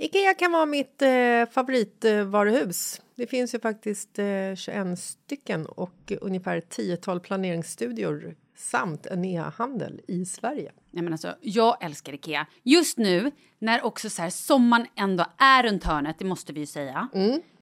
Ikea kan vara mitt eh, favoritvaruhus. Det finns ju faktiskt eh, 21 stycken och ungefär 10 planeringsstudior samt en e-handel i Sverige. Nej, men alltså, jag älskar Ikea. Just nu, när också så här, sommaren ändå är runt hörnet, det måste vi ju säga.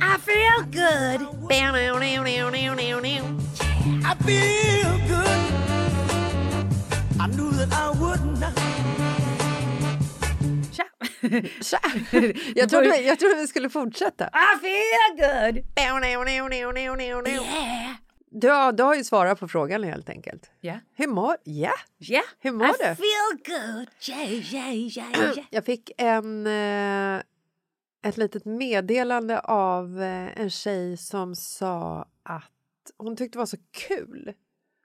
I feel good. I feel good. I knew that I would not. Tja. Jag trodde, jag trodde vi skulle fortsätta. I feel good. Du, du har ju svarat på frågan helt enkelt. Ja. Hur mår, ja. Ja. Hur mår I du? feel good. Yeah, yeah, yeah, yeah. Jag fick en, eh, ett litet meddelande av eh, en tjej som sa att hon tyckte det var så kul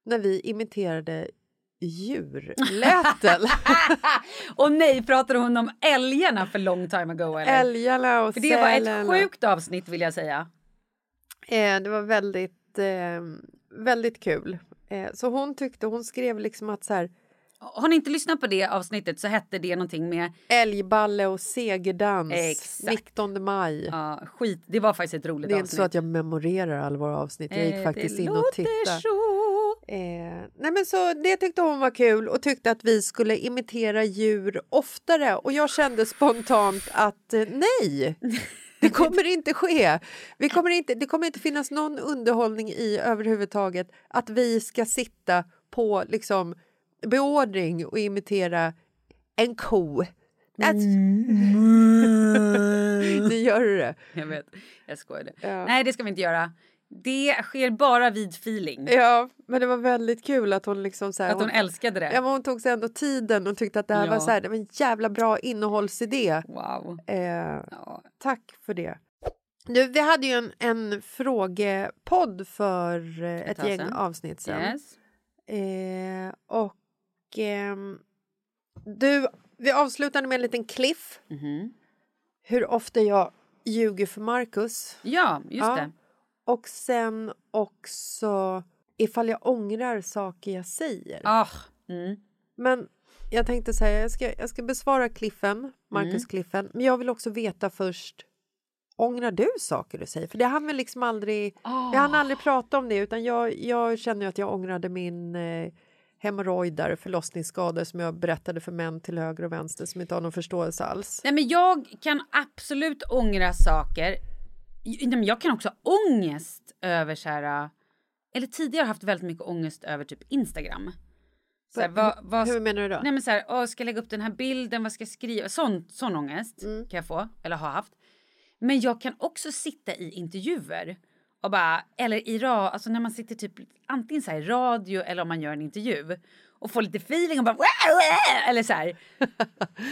när vi imiterade djurläten. Och nej, pratade hon om älgarna för long time ago eller? Älgarna och för det var ett sälen. sjukt avsnitt vill jag säga. Eh, det var väldigt, eh, väldigt kul. Eh, så hon tyckte, hon skrev liksom att så här, Har ni inte lyssnat på det avsnittet så hette det någonting med älgballe och segerdans Exakt. 19 maj. ja, skit. Det var faktiskt ett roligt Det är inte avsnitt. så att jag memorerar alla våra avsnitt. Jag gick Eh, faktiskt in och tittade. Eh, nej men så det tyckte hon var kul och tyckte att vi skulle imitera djur oftare och jag kände spontant att eh, nej, det kommer inte ske. Vi kommer inte, det kommer inte finnas någon underhållning i överhuvudtaget att vi ska sitta på liksom beordring och imitera en ko. Det gör gör du det. Jag vet, jag skojade. Ja. Nej, det ska vi inte göra. Det sker bara vid feeling. Ja, men det var väldigt kul att hon liksom så här, Att hon älskade det. Ja, men hon tog sig ändå tiden och tyckte att det här Ja. var så här, det var en jävla bra innehållsidé. Wow. Eh, Ja. tack för det. Du, vi hade ju en, en frågepodd för eh, ett gäng avsnitt sen. Yes. Eh, och ehm, du, vi avslutade med en liten cliff. Mhm. Hur ofta jag ljuger för Marcus. Ja, just Ja. det. Och sen också ifall jag ångrar saker jag säger. Ah, mm. Men jag tänkte säga, jag ska, jag ska besvara Cliffen, Marcus Mm. Cliffen, men jag vill också veta först Ångrar du saker du säger? För det hann vi liksom aldrig, Ah. jag hann aldrig prata om det utan jag, jag känner ju att jag ångrade min eh, hemorrojder, förlossningsskador som jag berättade för män till höger och vänster som inte har någon förståelse alls. Nej, men jag kan absolut ångra saker. Jag kan också ha ångest över så här... Eller tidigare haft väldigt mycket ångest över typ Instagram. Så här, vad, vad, Hur menar du då? Nej men så här, åh, ska jag lägga upp den här bilden, vad ska jag skriva? Sån, sån ångest Mm. kan jag få, eller ha haft. Men jag kan också sitta i intervjuer och bara, eller i ra, alltså när man sitter typ antingen så här i radio eller om man gör en intervju och får lite feeling och bara eller så här.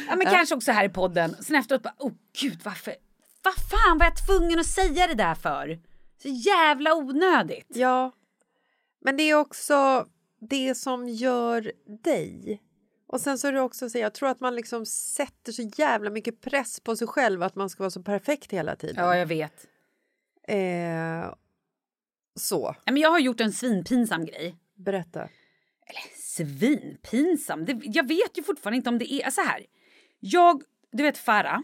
Ja men kanske också här i podden. Sen efteråt bara, oh gud varför, vad fan var jag tvungen att säga det där för? Så jävla onödigt. Ja, men det är också det som gör dig. Och sen så är det också så jag tror att man liksom sätter så jävla mycket press på sig själv att man ska vara så perfekt hela tiden. Ja jag vet. Eh, så, men jag har gjort en svinpinsam grej. berätta. Svinpinsam? Det, jag vet ju fortfarande inte om det är så här. Jag, du vet Farah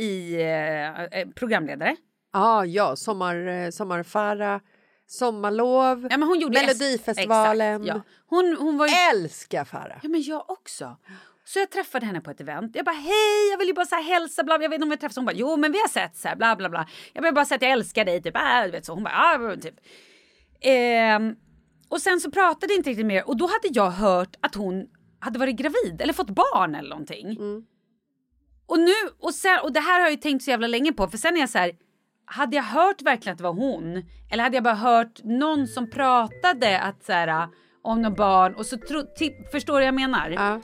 i eh, eh, programledare. Ah, ja, sommar, eh, sommarfara, sommarlov, Ja, men hon gjorde Melodifestivalen. Exakt, ja. hon, hon var ju... Älskar Farah! Ja men jag också. Så jag träffade henne på ett event. Jag bara hej, jag vill ju bara så här hälsa, bla, jag vet inte om vi träffats. Hon bara jo men vi har sett så här, bla bla bla. Jag vill bara säga att jag älskar dig, typ. Äh, du vet så. Hon bara ah, typ. Ehm, och sen så pratade inte riktigt mer och då hade jag hört att hon hade varit gravid eller fått barn eller någonting. Och nu, och, sen, och det här har jag ju tänkt så jävla länge på för sen är jag så här, hade jag hört verkligen att det var hon? Eller hade jag bara hört någon som pratade att så här, om något barn och så tro, förstår du vad jag menar? Ja.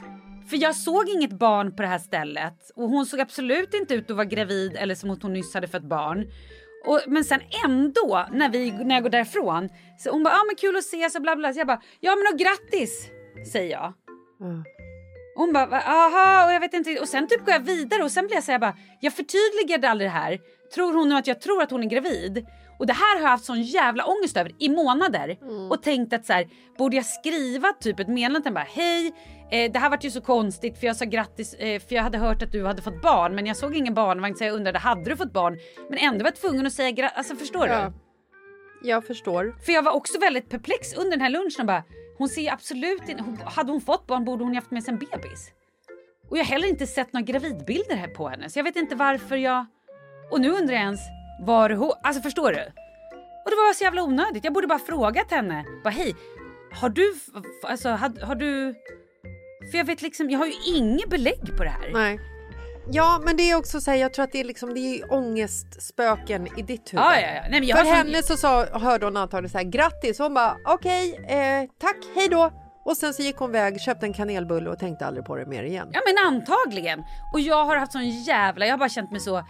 För jag såg inget barn på det här stället och hon såg absolut inte ut att vara gravid eller som att hon nyss hade fött barn. Och, men sen ändå när, vi, när jag går därifrån så hon bara ah, men kul att ses och bla bla. Så jag bara ja men och grattis säger jag. Mm. Hon bara "Va- aha och jag vet inte och sen typ går jag vidare och sen blir jag så här bara jag förtydligade aldrig det här. Tror hon nu att jag tror att hon är gravid? Och det här har jag haft sån jävla ångest över i månader och tänkt att så här borde jag skriva typ ett meddelande bara hej eh, det här vart ju så konstigt för jag sa grattis eh, för jag hade hört att du hade fått barn men jag såg ingen barnvagn så jag undrade hade du fått barn men ändå var jag tvungen att säga grattis alltså förstår Ja. du? Jag förstår. För jag var också väldigt perplex under den här lunchen och bara hon ser absolut inte, hade hon fått barn borde hon haft med sig en bebis. Och jag har heller inte sett några gravidbilder här på henne så jag vet inte varför jag... Och nu undrar jag ens var hon... Alltså förstår du? Och det var så jävla onödigt. Jag borde bara frågat henne. Bara hej, har du... Alltså har, har du... För jag vet liksom, jag har ju inget belägg på det här. Nej. Ja, men det är också så här, jag tror att det är liksom, det är ångestspöken i ditt huvud. Ja, ja, ja. Nej, För henne så sa, hörde hon antagligen så här grattis. Hon bara okej, eh, tack, hej då. Och sen så gick hon iväg, köpte en kanelbulle och tänkte aldrig på det mer igen. Ja men antagligen. Och jag har haft sån jävla, jag har bara känt mig så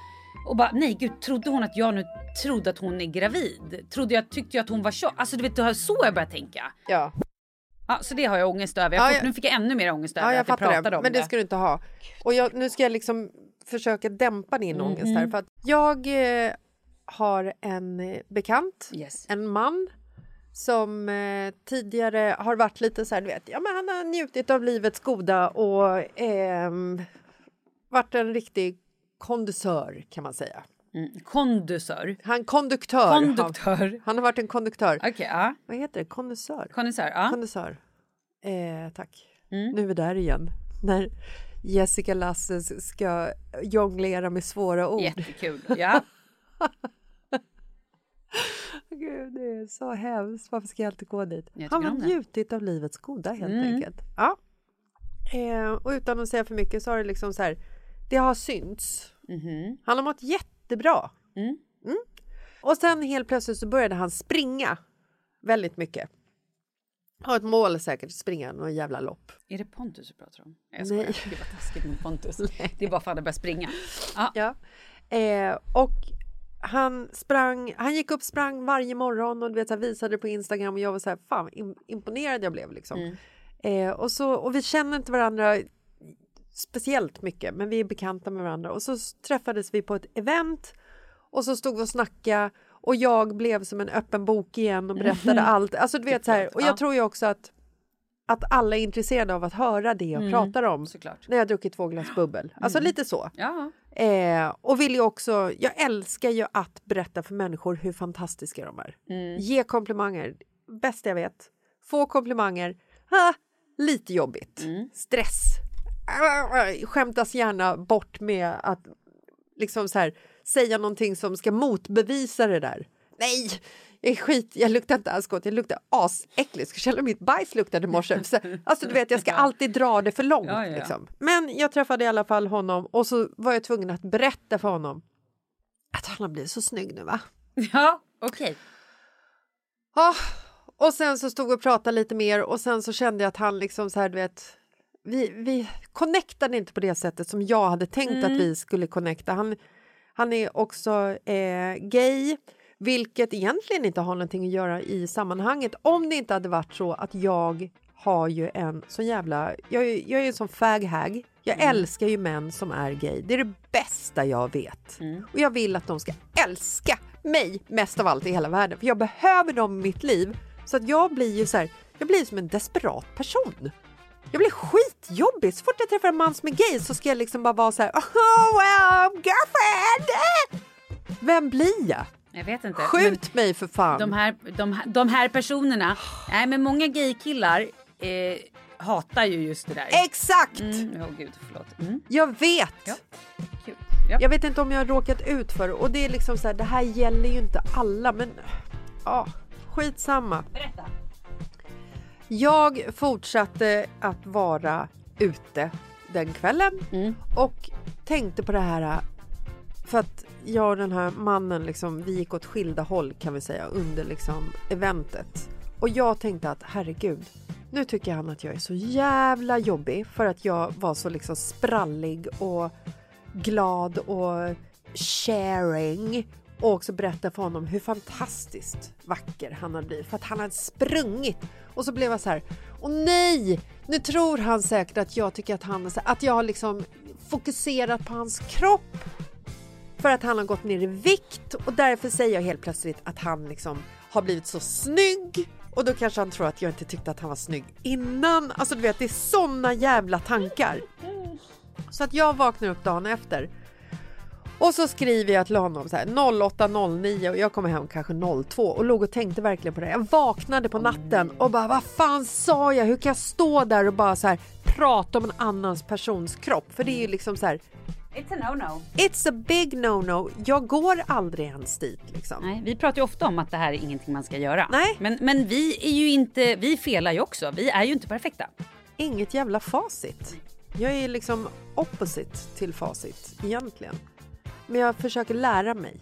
och bara nej gud trodde hon att jag nu trodde att hon är gravid? Trodde jag, tyckte jag att hon var tjock? Alltså du vet så jag började tänka. Ja, Ja så det har jag ångest över. Jag Ja, jag- Nu fick jag ännu mer ångest över ja jag att jag pratade det. om Men det det. ska du inte ha. Och jag, nu ska jag liksom försöka dämpa din ångest Mhm. här. För att jag eh, har en eh, bekant, Yes. en man som eh, tidigare har varit lite så här, du vet, ja men han har njutit av livets goda och ehm, varit en riktig kondusör kan man säga. Mm. Kondusör. Han konduktör. Konduktör. Han har varit en konduktör. Okej ja. Vad heter det? Kondensör? Kondensör. Ja. Kondensör. Eh, tack. Mm. Nu är vi där igen. När Jessica Lasses ska jonglera med svåra ord. Jättekul. Ja. Gud, det är så hemskt. Varför ska jag alltid gå dit? Han har njutit av livets goda helt Mm. enkelt. Ja. Eh, och utan att säga för mycket så har det liksom så här, det har synts. Mhm. Han har mått jätte jättebra. Mm. Mm. Och sen helt plötsligt så började han springa väldigt mycket. Har ett mål säkert, springa någon jävla lopp. Är det Pontus du pratar om? Jag Nej. skojar, det var taskigt mot Pontus. Det är bara för att han började springa. Ja. Ja. Eh, och han sprang, han gick upp sprang varje morgon och du vet, så här, visade på Instagram och jag var så här, fan im- imponerad jag blev liksom. Eh, och, så, och vi känner inte varandra speciellt mycket men vi är bekanta med varandra och så träffades vi på ett event och så stod vi och snackade och jag blev som en öppen bok igen och berättade allt. Alltså du vet så här, och jag Ja. tror ju också att att alla är intresserade av att höra det jag pratar om såklart. när jag druckit två glas bubbel. Alltså lite så. Ja. Eh, och vill ju också, jag älskar ju att berätta för människor hur fantastiska de är. Ge komplimanger, bästa jag vet. Få komplimanger, ha, lite jobbigt. Stress. Ah, Skämtas gärna bort med att liksom så här, säga någonting som ska motbevisa det där. Nej, jag är skit, jag luktar inte alls gott, jag luktar asäckligt. Ska känna mitt bajs luktade i morse. Så- Alltså du vet, jag ska alltid dra det för långt. Ja, ja, ja. Liksom. Men jag träffade i alla fall honom och så var jag tvungen att berätta för honom att han har blivit så snygg nu va? Ja, okej. Ah, och sen så stod vi och pratade lite mer och sen så kände jag att han liksom så här, du vet, vi, vi connectade inte på det sättet som jag hade tänkt att vi skulle connecta. Han, han är också eh, gay, vilket egentligen inte har någonting att göra i sammanhanget om det inte hade varit så att jag har ju en sån jävla... Jag, är- jag är en sån fag-hag. Jag älskar ju män som är gay. Det är det bästa jag vet. Och jag vill att de ska älska mig mest av allt i hela världen. För jag behöver dem i mitt liv. Så att jag blir ju så här, jag blir som en desperat person. Jag blir skitjobbig. Så fort jag träffar en man som är gay så ska jag liksom bara vara så här, oh well, girlfriend! Vem blir jag? Jag vet inte. Skjut mig för fan. Men de, här, de, de här personerna, nej men många gaykillar eh, hatar ju just det där. Exakt! Mm, oh, gud, förlåt. Mm, Jag vet. Ja. kul. Ja. Jag vet inte om jag har råkat ut för och det är liksom så här, det här gäller ju inte alla men ja, skitsamma. Berätta. Jag fortsatte att vara ute den kvällen Mm. och tänkte på det här för att jag och den här mannen liksom, vi gick åt skilda håll kan vi säga under liksom eventet. Och jag tänkte att herregud, nu tycker han att jag är så jävla jobbig för att jag var så liksom sprallig och glad och sharing och också berätta för honom hur fantastiskt vacker han hade blivit för att han hade sprungit och så blev jag så här åh nej nu tror han säkert att jag tycker att han är så att jag har liksom fokuserat på hans kropp för att han har gått ner i vikt och därför säger jag helt plötsligt att han liksom har blivit så snygg och då kanske han tror att jag inte tyckte att han var snygg innan. Alltså du vet, det är såna jävla tankar. Så att jag vaknar upp dagen efter och så skriver jag till honom så här 08.09 och jag kommer hem kanske 02 och låg och tänkte verkligen på det. Jag vaknade på natten och bara vad fan sa jag? Hur kan jag stå där och bara så här prata om en annans persons kropp? För det är ju liksom så här It's a no-no. It's a big no-no. Jag går aldrig ens dit liksom. Nej, vi pratar ju ofta om att det här är ingenting man ska göra. Nej. Men, men vi är ju inte, vi felar ju också. Vi är ju inte perfekta. Inget jävla facit. Jag är liksom opposite till facit egentligen. Men jag försöker lära mig.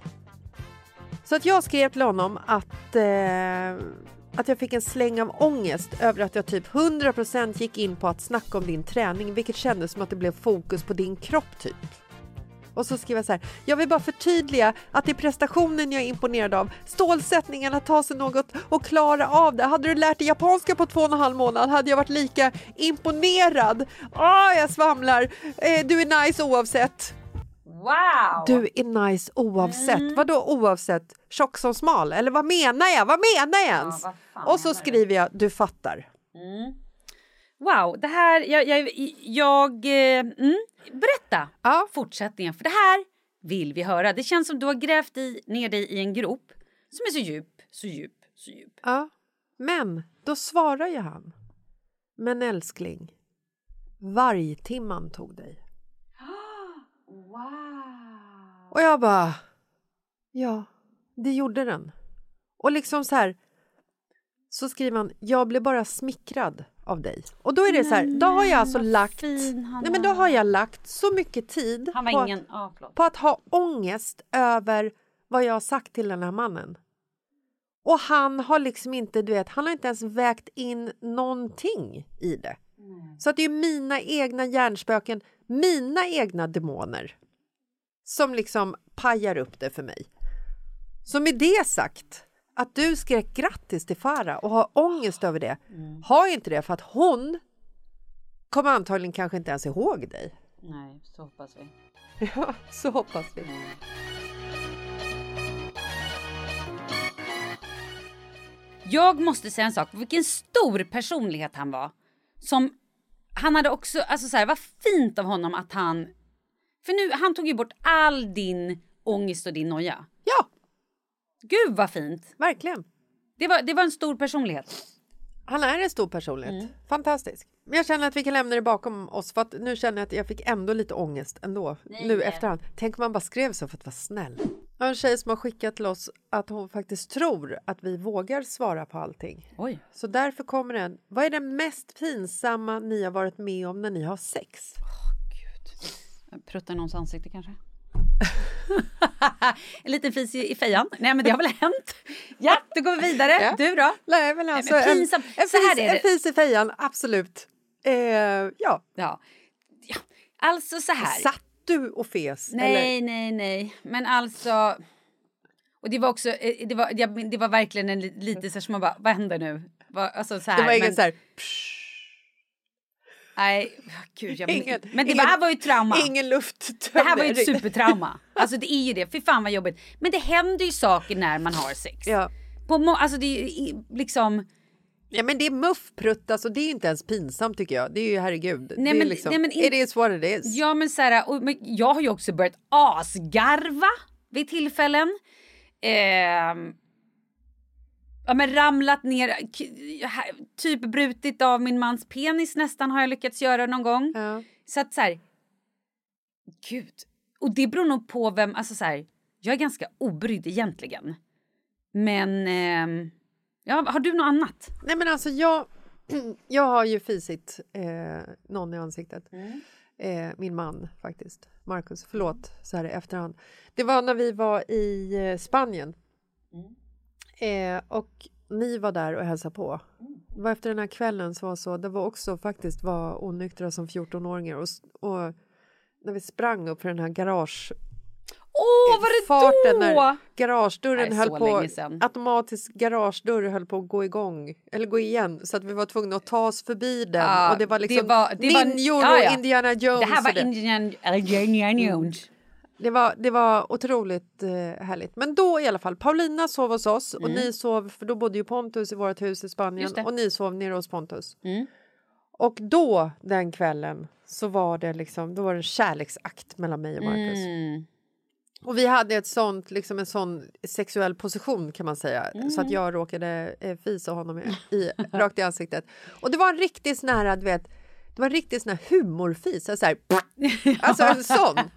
Så att jag skrev till honom att, eh, att jag fick en släng av ångest över att jag typ 100% gick in på att snacka om din träning vilket kändes som att det blev fokus på din kropp typ. Och så skrev jag så här, jag vill bara förtydliga att det är prestationen jag är imponerad av. Stålsättningen att ta sig något och klara av det. Hade du lärt dig japanska på två och en halv månad hade jag varit lika imponerad. Ah, jag svamlar. Eh, du är nice oavsett. Wow! Du är nice oavsett. Mm. Vadå oavsett? Tjock som smal? Eller vad menar jag? Vad menar jag ens? fan och så skriver jag, du fattar. Wow, det här, jag, jag, jag eh, mm, berätta Ja. fortsättningen för det här vill vi höra. Det känns som du har grävt i, ner dig i en grop som är så djup, så djup, så djup. Ja, men då svarar ju han. Men älskling, vargtimman tog dig. Wow! Och jag bara, ja, det gjorde den. Och liksom så här, så skriver han, jag blev bara smickrad av dig. Och då är det så här, då har jag alltså lagt, nej men då har jag lagt så mycket tid på, ingen... att, förlåt. på att ha ångest över vad jag har sagt till den här mannen. Och han har liksom inte, du vet, han har inte ens vägt in någonting i det. Så att det är mina egna hjärnspöken, mina egna demoner som liksom pajar upp det för mig. Så med det sagt, att du skrek grattis till Farah och har ångest över det, har inte det för att hon kommer antagligen kanske inte ens ihåg dig. Nej, så hoppas vi. Ja, så hoppas vi. Jag måste säga en sak, vilken stor personlighet han var. Som, han hade också, alltså så här, vad fint av honom att han, för nu, han tog ju bort all din ångest och din noja. Ja, Gud vad fint. verkligen. Det var, det var en stor personlighet. Han är en stor personlighet. Fantastisk. Men jag känner att vi kan lämna det bakom oss för att nu känner jag att jag fick ändå lite ångest ändå. nu efterhand. Tänk om man bara skrev så för att vara snäll. Jag har en tjej som har skickat till oss att hon faktiskt tror att vi vågar svara på allting. Oj. Så därför kommer den. Vad är det mest pinsamma ni har varit med om när ni har sex? Prutta i någons ansikte kanske? en liten fis i, i fejan. Nej men det har väl hänt. Ja, då går vi vidare. Ja. Du då? Nej, men alltså men en, pinsam- en, så här fis, är det. en fis i fejan, absolut. Eh, ja, Ja. ja. Alltså så här. satt du och fes? Nej, Eller? nej, nej. Men alltså... Och det var också, eh, det var, det var verkligen en, li- lite så här som man bara, vad händer nu? Alltså så här, Det var ingen men, så här... Nej, gud, jag, Ingen- men det ingen- här var ju trauma. Ingen luft. Det här var ju ett supertrauma. Alltså det är ju det, fy fan vad jobbigt. Men det händer ju saker när man har sex. Ja. På, alltså det är liksom... ja, men det är muffprutt, alltså det är inte ens pinsamt tycker jag. Det är ju herregud. Nej, det är men- liksom, nej, men in- It is what it is. Ja men så här, och, men jag har ju också börjat asgarva vid tillfällen. Ehm, ja men ramlat ner, typ brutit av min mans penis nästan har jag lyckats göra någon gång. Ja. Så att så här, gud. Och det beror nog på vem, alltså så här, jag är ganska obrydd egentligen. Men, ehm, ja, har du något annat? Nej men alltså jag, jag har ju fisit eh, någon i ansiktet. Eh, min man faktiskt, Marcus. Förlåt så här i efterhand. Det var när vi var i eh, Spanien. Eh, och ni var där och hälsade på. Det var efter den här kvällen som var så, det var också faktiskt var onyktra som 14-åringar och, och när vi sprang upp för den här garage Åh, var det då? när garagedörren Nej, höll på, automatisk garagedörr höll på att gå igång eller gå igen så att vi var tvungna att ta oss förbi den Ja, och det var det liksom var- det var- ninjor ja, ja. och Indiana Jones. Det här var det. Indian, Indiana Jones. Det var, det var otroligt eh, härligt. Men då i alla fall, Paulina sov hos oss och ni sov, för då bodde ju Pontus i vårt hus i Spanien Mm. Och ni sov nere hos Pontus. Mm. Och då den kvällen så var det liksom, då var det en kärleksakt mellan mig och Marcus. Mm. Och vi hade ett sånt, liksom en sån sexuell position kan man säga. Så att jag råkade eh, fisa honom i, i, rakt i ansiktet. Och det var en riktigt sån här, du vet, det var riktigt sån här humorfis. Så här, alltså en sån.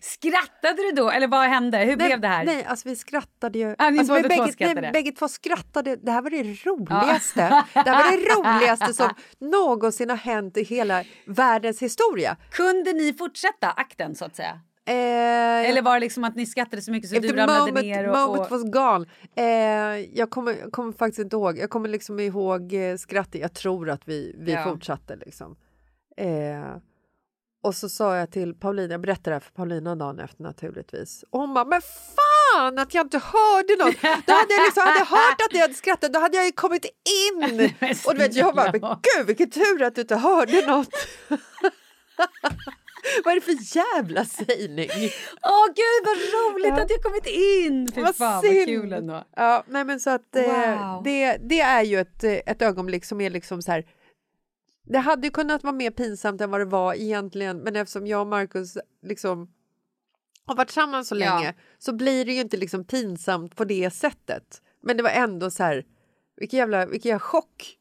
Skrattade du då eller vad hände? Hur blev det här? Nej, alltså vi skrattade ju. Ni alltså, vi två bägge, skrattade. Nej, bägge två skrattade. Det här var det roligaste. Det här var det roligaste som någonsin har hänt i hela världens historia. Kunde ni fortsätta akten så att säga? Eh, Eller var det liksom att ni skrattade så mycket så du ramlade moment, ner? Och, moment och... was gone. Eh, jag, kommer, jag kommer faktiskt inte ihåg. Jag kommer liksom ihåg eh, skrattet. Jag tror att vi, vi Ja. fortsatte. Liksom. Eh, och så sa jag till Paulina, jag berättade det här för Paulina dagen efter naturligtvis. Och hon bara, men fan att jag inte hörde något. Då hade jag liksom, hade jag hört att ni hade skrattat, då hade jag ju kommit in. Och du vet, jag bara, men gud vilken tur att du inte hörde något. Vad är det för jävla sägning? Åh gud vad roligt Ja. att jag kommit in! Fy Vad fan vad synd. kul ändå. Ja, nej men så att eh, Wow. det, det är ju ett, eh, ett ögonblick som är liksom så här. Det hade ju kunnat vara mer pinsamt än vad det var egentligen, men eftersom jag och Marcus liksom har varit tillsammans så Ja. länge så blir det ju inte liksom pinsamt på det sättet. Men det var ändå så här, vilken jävla, vilken jävla chock.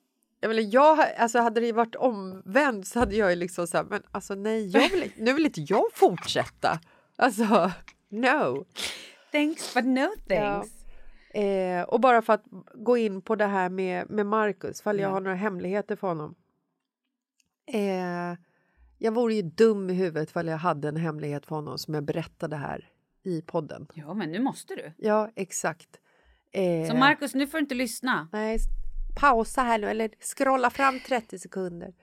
Jag menar, jag, alltså hade det varit omvänt så hade jag ju liksom så här, men alltså nej, jag vill, nu vill inte jag fortsätta. Alltså, no. Thanks but no thanks. Eh, och bara för att gå in på det här med, med Marcus, fall jag Ja. har några hemligheter för honom. Eh, jag vore ju dum i huvudet fall jag hade en hemlighet för honom som jag berättade här i podden. Ja, men nu måste du. Ja, exakt. Eh, Så Markus, nu får du inte lyssna. Nej, pausa här nu eller scrolla fram 30 sekunder.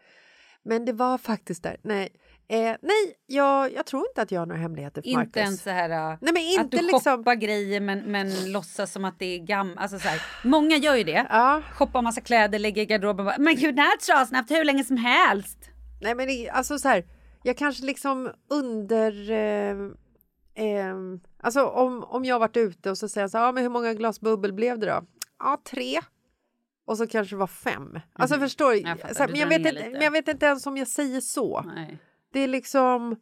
Men det var faktiskt där. Nej, eh, nej jag, jag tror inte att jag har några hemligheter för Marcus. Inte ens så här... äh, Nej, men inte att du liksom... shoppar grejer men, men låtsas som att det är gammalt. Alltså så här, många gör ju det. Ja, Shoppar massa kläder, lägger i garderoben bara, men gud den här trasan har haft hur länge som helst. nej men det, alltså så här. Jag kanske liksom under... Eh, eh, alltså om, om jag varit ute och så säger jag så här, ja, men hur många glas bubbel blev det då? Ja, tre. Och så kanske det var fem. Alltså förstår. Jag fattar, Så här, men, jag vet inte, lite. men jag vet inte ens om jag säger så. Nej. Det är liksom...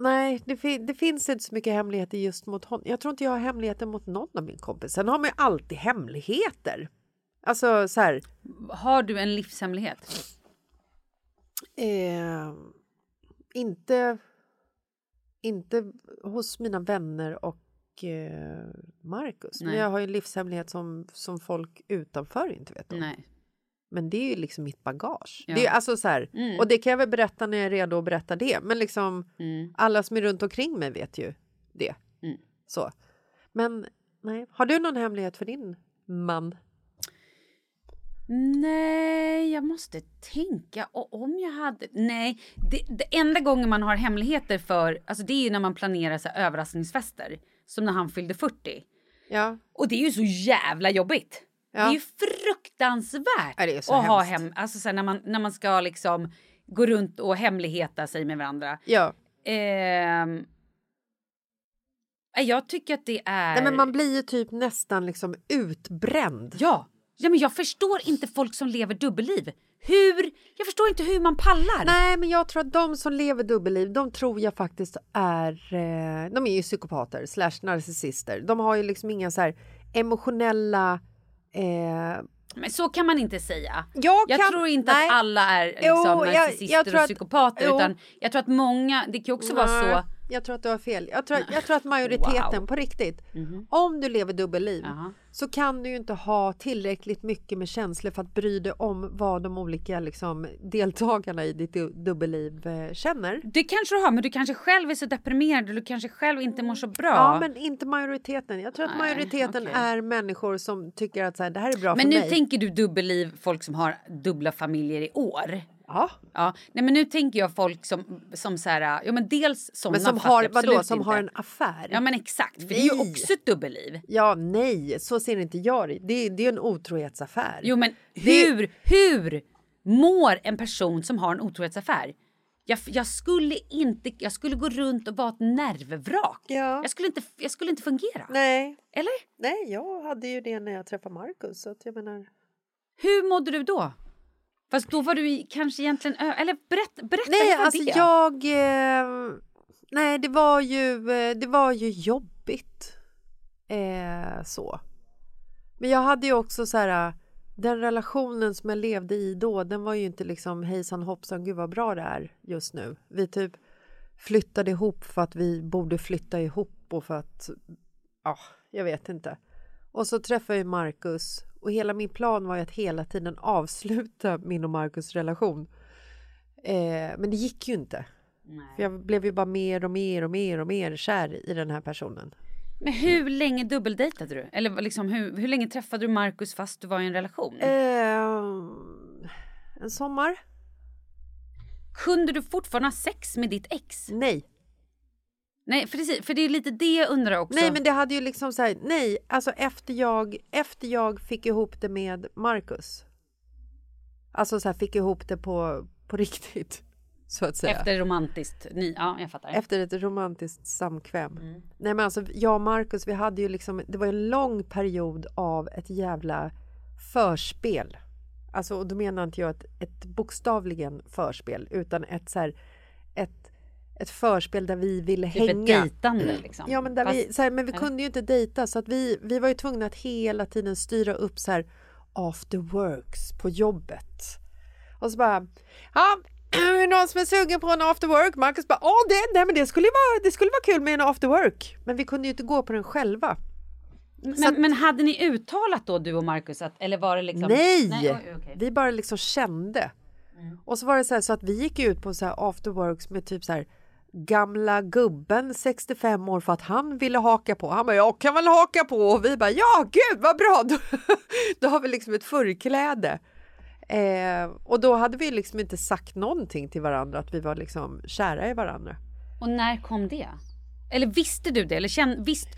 Nej, det, fi- det finns inte så mycket hemligheter just mot honom. Jag tror inte jag har hemligheter mot någon av min kompis. Sen har man ju alltid hemligheter. Alltså så här... Har du en livshemlighet? Eh, inte, inte hos mina vänner och eh, Marcus. Men Nej. jag har ju en livshemlighet som, som folk utanför inte vet om. Nej. Men det är ju liksom mitt bagage. Ja. Det är alltså så här, Mm. Och det kan jag väl berätta när jag är redo att berätta det. Men liksom Mm. alla som är runt omkring mig vet ju det. Mm. Så. Men nej. Har du någon hemlighet för din man? Nej, jag måste tänka. Och om jag hade... Nej, det, det enda gången man har hemligheter för... Alltså det är ju när man planerar så överraskningsfester. Som när han fyllde 40. Ja. Och det är ju så jävla jobbigt. Ja. Det är ju fruktansvärt Ja, är så att ha hemskt. hem... Alltså så här, när, man, när man ska liksom gå runt och hemligheta sig med varandra. ja. Nej, jag tycker att det är... Nej, men man blir ju typ nästan liksom utbränd. Ja. ja, men jag förstår inte folk som lever dubbelliv. Hur? Jag förstår inte hur man pallar. Nej, men jag tror att de som lever dubbelliv, de tror jag faktiskt är... Eh, de är ju psykopater slash narcissister. De har ju liksom inga så här emotionella... Eh, Men så kan man inte säga. jag Jag kan, tror inte nej, att alla är liksom Jo, jag- narcissister jag tror och att- psykopater. jo. Utan jag tror att många, det kan ju också vara Nej, så. Jag tror att du har fel. Jag tror, jag tror att majoriteten, Wow. på riktigt, Mhm. om du lever dubbelliv Jaha. så kan du ju inte ha tillräckligt mycket med känslor för att bry dig om vad de olika liksom, deltagarna i ditt du- dubbelliv eh, känner. Det kanske du har, men du kanske själv är så deprimerad och du kanske själv inte mår så bra. Ja, men inte majoriteten. Jag tror att Nej, majoriteten okej. är människor som tycker att så här, det här är bra Men för nu mig. tänker du dubbelliv, folk som har dubbla familjer i år. Ja, Ja, nej men nu tänker jag folk som, som så här, ja men dels sådana men som har, vadå, som inte. har en affär? Ja men exakt, för det är ju Nej. också ett dubbelliv. Ja, nej, så ser inte jag det. Det är, det är en otrohetsaffär. Jo men Det- hur, hur mår en person som har en otrohetsaffär? Jag, jag skulle inte, jag skulle gå runt och vara ett nervvrak. Ja. Jag, skulle inte, jag skulle inte fungera. Nej, Eller? nej, jag hade ju det när jag träffade Markus. Så att jag menar... Hur mådde du då? Fast då var du kanske egentligen... Eller berätta, berätta Nej, var alltså det? jag... Eh, nej, det var ju, eh, det var ju jobbigt. Eh, så. Men jag hade ju också så här... Den relationen som jag levde i då, den var ju inte liksom hejsan hoppsan, gud vad bra det är just nu. Vi typ flyttade ihop för att vi borde flytta ihop och för att... Ja, jag vet inte. Och så träffade jag Marcus och hela min plan var ju att hela tiden avsluta min och Marcus relation. Eh, men det gick ju inte. För jag blev ju bara mer och mer och mer och mer kär i den här personen. Men hur länge dubbeldejtade du? Eller liksom, hur, hur länge träffade du Markus fast du var i en relation? Eh, en sommar? Kunde du fortfarande ha sex med ditt ex? Nej. Nej, för det, för det är lite det jag undrar också. Nej, men det hade ju liksom så här, nej, alltså efter jag, efter jag fick ihop det med Marcus. Alltså så här, fick ihop det på, på riktigt, så att säga. Efter romantiskt... Ni, ja, jag fattar. Efter ett romantiskt samkväm. Mm. Nej men alltså jag och Marcus vi hade ju liksom, det var en lång period av ett jävla förspel. Alltså och då menar inte jag ett, ett bokstavligen förspel utan ett så här, ett, ett förspel där vi ville typ ett hänga. dejtande liksom. Ja men, där Fast- vi, så här, men vi kunde ju inte dejta så att vi, vi var ju tvungna att hela tiden styra upp så här after works på jobbet. Och så bara, ja, är det någon som är sugen på en after work? Marcus bara, åh det, nej, men det, skulle vara, det skulle vara kul med en after work. Men vi kunde ju inte gå på den själva. Men, men hade ni uttalat då du och Marcus att, eller var det liksom? Nej! oj, okej. Vi bara liksom kände. Och så var det så här så att vi gick ut på så här afterworks med typ så här gamla gubben 65 år för att han ville haka på. Han bara jag kan väl haka på och vi bara ja gud vad bra då, då har vi liksom ett förkläde. Eh, och då hade vi liksom inte sagt någonting till varandra att vi var liksom kära i varandra. Och när kom det? Eller visste du det? Eller känn, visst,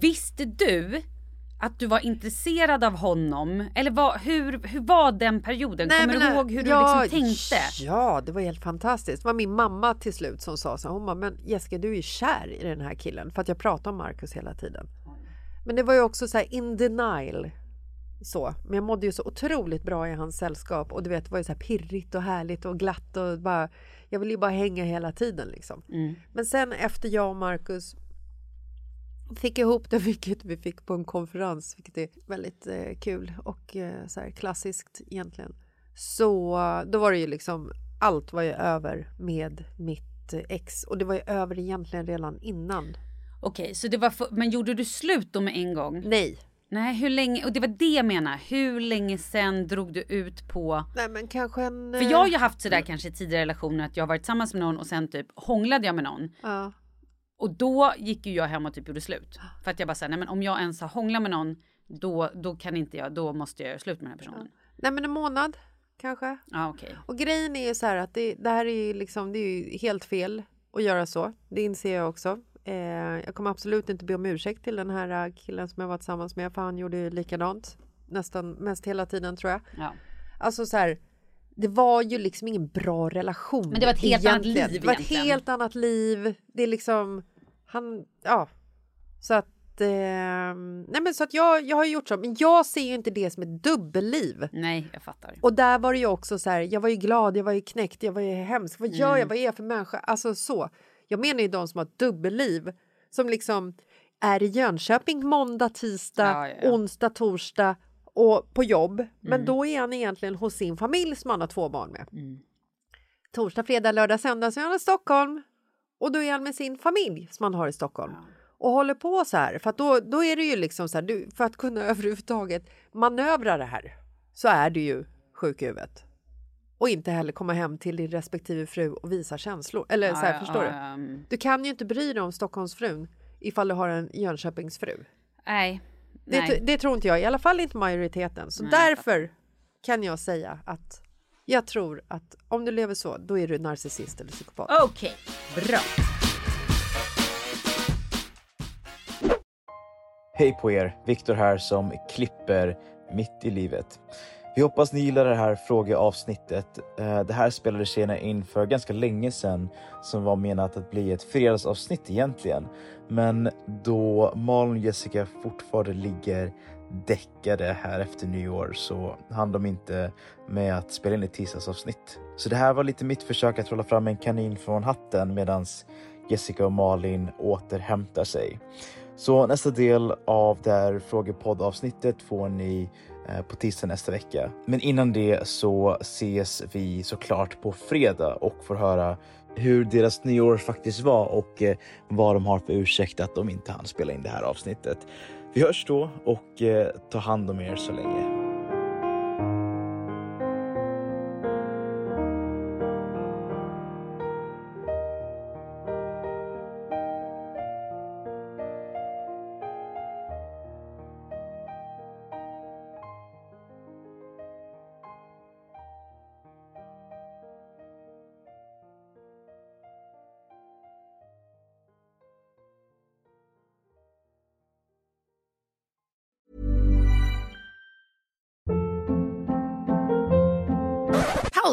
visste du att du var intresserad av honom? Eller vad, hur, hur var den perioden? Kommer men, du ihåg hur ja, du liksom tänkte? Ja, det var helt fantastiskt. Det var min mamma till slut som sa så här, hon bara, men Jessica du är ju kär i den här killen för att jag pratar om Marcus hela tiden. Men det var ju också så här in denial. Så. Men jag mådde ju så otroligt bra i hans sällskap och du vet det var ju så här pirrigt och härligt och glatt och bara jag ville ju bara hänga hela tiden liksom. Mm. Men sen efter jag och Marcus fick ihop det, vilket vi fick på en konferens, vilket är väldigt eh, kul och eh, så här klassiskt egentligen. Så eh, då var det ju liksom, allt var ju över med mitt eh, ex och det var ju över egentligen redan innan. Okej, så det var för, men gjorde du slut då med en gång? Nej, Nej, hur länge? Och det var det jag menar. Hur länge sen drog du ut på? nej men kanske en... För jag har ju haft sådär kanske i tidigare relationer att jag har varit tillsammans med någon och sen typ hånglade jag med någon. Ja, Och då gick ju jag hem och typ gjorde slut. För att jag bara såhär, nej men om jag ens har hånglat med någon då, då kan inte jag, då måste jag göra slut med den här personen. nej men en månad kanske. Ja okej. Och grejen är ju så här att det, det här är ju liksom, det är ju helt fel att göra så. Det inser jag också. Eh, jag kommer absolut inte be om ursäkt till den här eh, killen som jag var tillsammans med för han gjorde ju likadant nästan mest hela tiden tror jag. Ja. Alltså så här, det var ju liksom ingen bra relation. Men det var ett helt annat egentligen. liv Det var ett egentligen. helt annat liv. Det är liksom, han, ja. Så att, eh, nej men så att jag, jag har gjort så. Men jag ser ju inte det som ett dubbelliv. Nej, jag fattar. Och där var det ju också så här, jag var ju glad, jag var ju knäckt, jag var ju hemsk. Vad gör Mm. jag, vad är jag för människa? Alltså så. Jag menar ju de som har ett dubbelliv. Som liksom är i Jönköping måndag, tisdag, Ja, ja, ja. onsdag, torsdag och på jobb. Men Mm. då är han egentligen hos sin familj som han har två barn med. Mm. Torsdag, fredag, lördag, söndag så är han i Stockholm. Och då är han med sin familj som han har i Stockholm. Och håller på så här. För att då, då är det ju liksom så här, du, för att kunna överhuvudtaget manövra det här så är du ju sjuk i huvudet. Och inte heller komma hem till din respektive fru och visa känslor. Eller så här, Ja, förstår ja, du? ja, mm. Du kan ju inte bry dig om Stockholmsfrun ifall du har en Jönköpingsfru. Nej. Det, det tror inte jag, i alla fall inte majoriteten. Så Nej, därför kan jag säga att jag tror att om du lever så, då är du narcissist eller psykopat. Okej, bra. Hej på er! Viktor här som klipper mitt i livet. Vi hoppas ni gillar det här frågeavsnittet. Eh, det här spelades gärna in för ganska länge sedan som var menat att bli ett fredagsavsnitt egentligen. Men då Malin och Jessica fortfarande ligger däckade här efter nyår så hann de inte med att spela in ett tisdagsavsnitt. Så det här var lite mitt försök att trolla fram en kanin från hatten medans Jessica och Malin återhämtar sig. Så nästa del av det här frågepoddavsnittet får ni Eh, på tisdag nästa vecka. Men innan det så ses vi såklart på fredag och får höra hur deras nyår faktiskt var och eh, vad de har för ursäkt att de inte hann spela in det här avsnittet. Vi hörs då och eh, ta hand om er så länge.